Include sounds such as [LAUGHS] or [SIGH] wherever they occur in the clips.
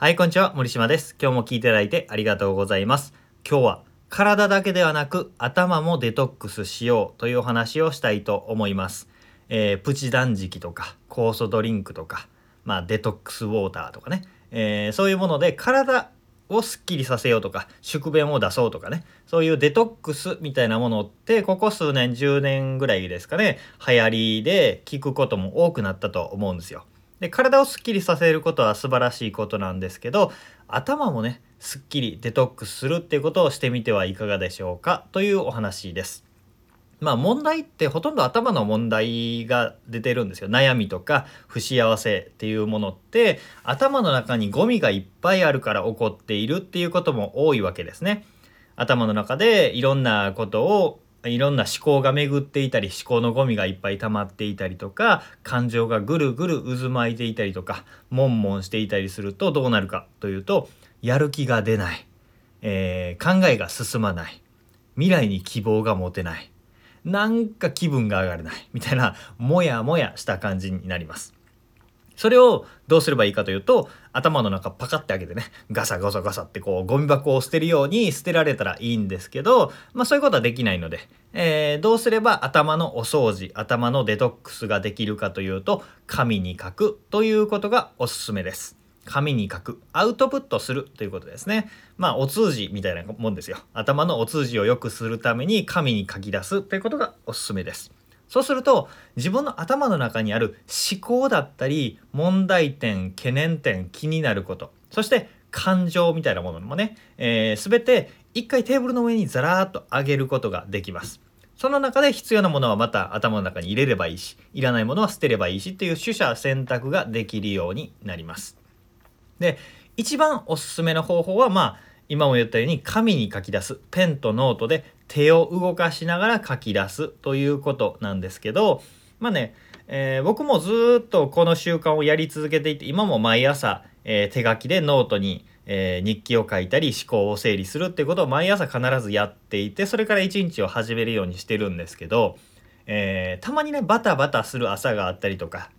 はい、こんにちは。森島です。今日も聞いていただいてありがとうございます。今日は体だけではなく頭もデトックスしようというお話をしたいと思います。えー、プチ断食とか酵素ドリンクとか、まあ、デトックスウォーターとかね、えー、そういうもので体をすっきりさせようとか宿便を出そうとかねそういうデトックスみたいなものってここ数年10年ぐらいですかね流行りで聞くことも多くなったと思うんですよ。で体をすっきりさせることは素晴らしいことなんですけど頭もねすっきりデトックスするっていうことをしてみてはいかがでしょうか？というお話です。まあ問題ってほとんど頭の問題が出てるんですよ。悩みとか不幸せっていうものって頭の中にゴミがいっぱいあるから起こっているっていうことも多いわけですね。頭の中でいろんなことをいろんな思考が巡っていたり思考のゴミがいっぱい溜まっていたりとか感情がぐるぐる渦巻いていたりとか悶々していたりするとどうなるかというとやる気が出ない、えー、考えが進まない。未来に希望が持てない。なんか気分が上がらない。みたいなモヤモヤした感じになります。それをどうすればいいかというと頭の中パカって開けてねガサガサガサってこうゴミ箱を捨てるように捨てられたらいいんですけどまあそういうことはできないので、えー、どうすれば頭のお掃除頭のデトックスができるかというと紙に書くということがおすすめです。紙に書くアウトプットするということですね。まあお通じみたいなもんですよ。頭のお通じを良くするために紙に書き出すということがおすすめです。そうすると自分の頭の中にある思考だったり問題点懸念点気になることそして感情みたいなものもね、えー、全て一回テーブルの上にザラーっと上げることができます。その中で必要なものはまた頭の中に入れればいいし、いらないものは捨てればいいしっていう取捨選択ができるようになります。で、一番おすすめの方法はまあ今も言ったように紙に書き出すペンとノートで手を動かしながら書き出すということなんですけどまあね、えー、僕もずっとこの習慣をやり続けていて今も毎朝、えー、手書きでノートに、えー、日記を書いたり思考を整理するっていうことを毎朝必ずやっていてそれから一日を始めるようにしてるんですけど、えたまにねバタバタする朝があったりとか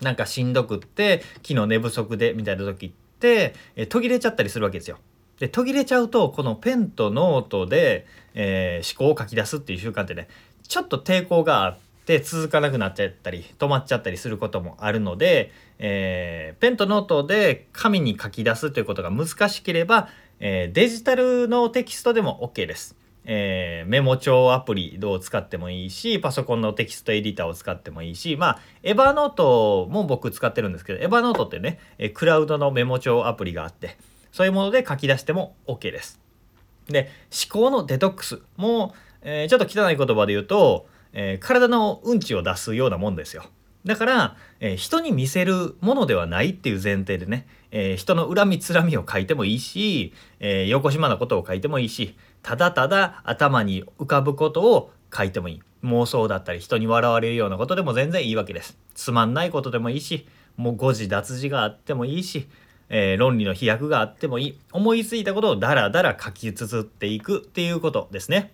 なんかしんどくって昨日寝不足でみたいな時って、え途切れちゃったりするわけですよ。で途切れちゃうとこのペンとノートで、えー、思考を書き出すっていう習慣ってねちょっと抵抗があって続かなくなっちゃったり止まっちゃったりすることもあるので、えー、ペンとノートで紙に書き出すということが難しければ、えー、デジタルのテキストでも OK です。えー、メモ帳アプリを使ってもいいしパソコンのテキストエディターを使ってもいいしまあ Evernote も僕使ってるんですけど Evernote ってねえクラウドのメモ帳アプリがあってそういうもので書き出しても OK です。で思考のデトックスも、えー、ちょっと汚い言葉で言うと、えー、体のうんちを出すようなもんですよ。だから、えー、人に見せるものではないっていう前提でね、え人の恨みつらみを書いてもいいし、え横島なことを書いてもいいしただただ頭に浮かぶことを書いてもいい妄想だったり人に笑われるようなことでも全然いいわけですつまんないことでもいいしもう誤字脱字があってもいいしえー、論理の飛躍があってもいい思いついたことをダラダラ書き綴っていくっていうことですね。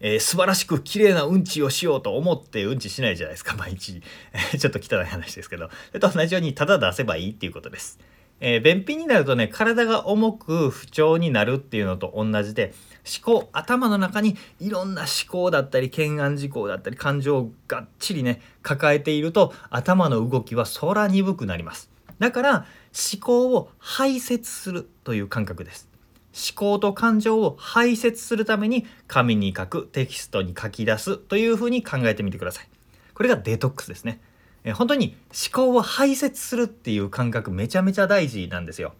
えー、素晴らしく綺麗なうんちをしようと思ってうんちしないじゃないですか [LAUGHS] 毎日 [LAUGHS] ちょっと汚い話ですけどそれと同じようにただ出せばいいっていうことです。えー、便秘になるとね体が重く不調になるっていうのと同じで思考頭の中にいろんな思考だったり懸案事項だったり感情をがっちりね抱えていると頭の動きは空鈍くなります。だから思考を排泄するという感覚です。思考と感情を排泄するために紙に書くテキストに書き出すというふうに考えてみてください。これがデトックスですね。え本当に思考を排泄するっていう感覚めちゃめちゃ大事なんですよ。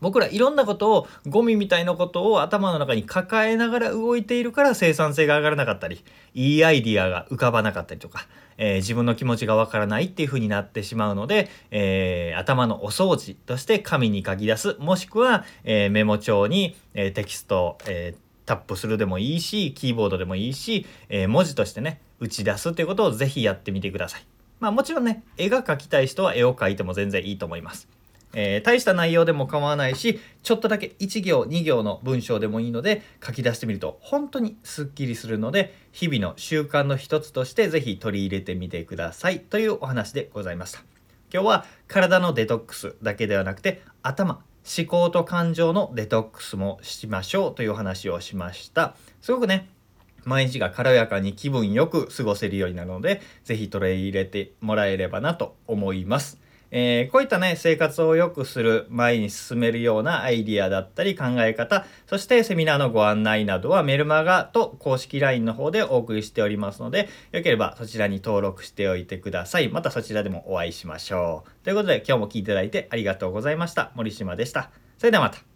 僕らいろんなことをゴミみたいなことを頭の中に抱えながら動いているから生産性が上がらなかったりいいアイディアが浮かばなかったりとか、えー、自分の気持ちがわからないっていう風になってしまうので、えー、頭のお掃除として紙に書き出すもしくは、えー、メモ帳に、えテキスト、えタップするでもいいしキーボードでもいいし、え文字としてね打ち出すっていうことを是非やってみてください。まあもちろんね絵が描きたい人は絵を描いても全然いいと思います。えー、大した内容でも構わないしちょっとだけ1行2行の文章でもいいので書き出してみると本当にすっきりするので日々の習慣の一つとして是非取り入れてみてくださいというお話でございました。今日は体のデトックスだけではなくて頭思考と感情のデトックスもしましょうというお話をしましたすごくね毎日が軽やかに気分よく過ごせるようになるので是非取り入れてもらえればなと思いますえー、こういったね生活を良くする前に進めるようなアイディアだったり考え方そしてセミナーのご案内などはメルマガと公式 LINE の方でお送りしておりますのでよければそちらに登録しておいてください。またそちらでもお会いしましょう。ということで今日も聞いていただいてありがとうございました。森島でした。それではまた。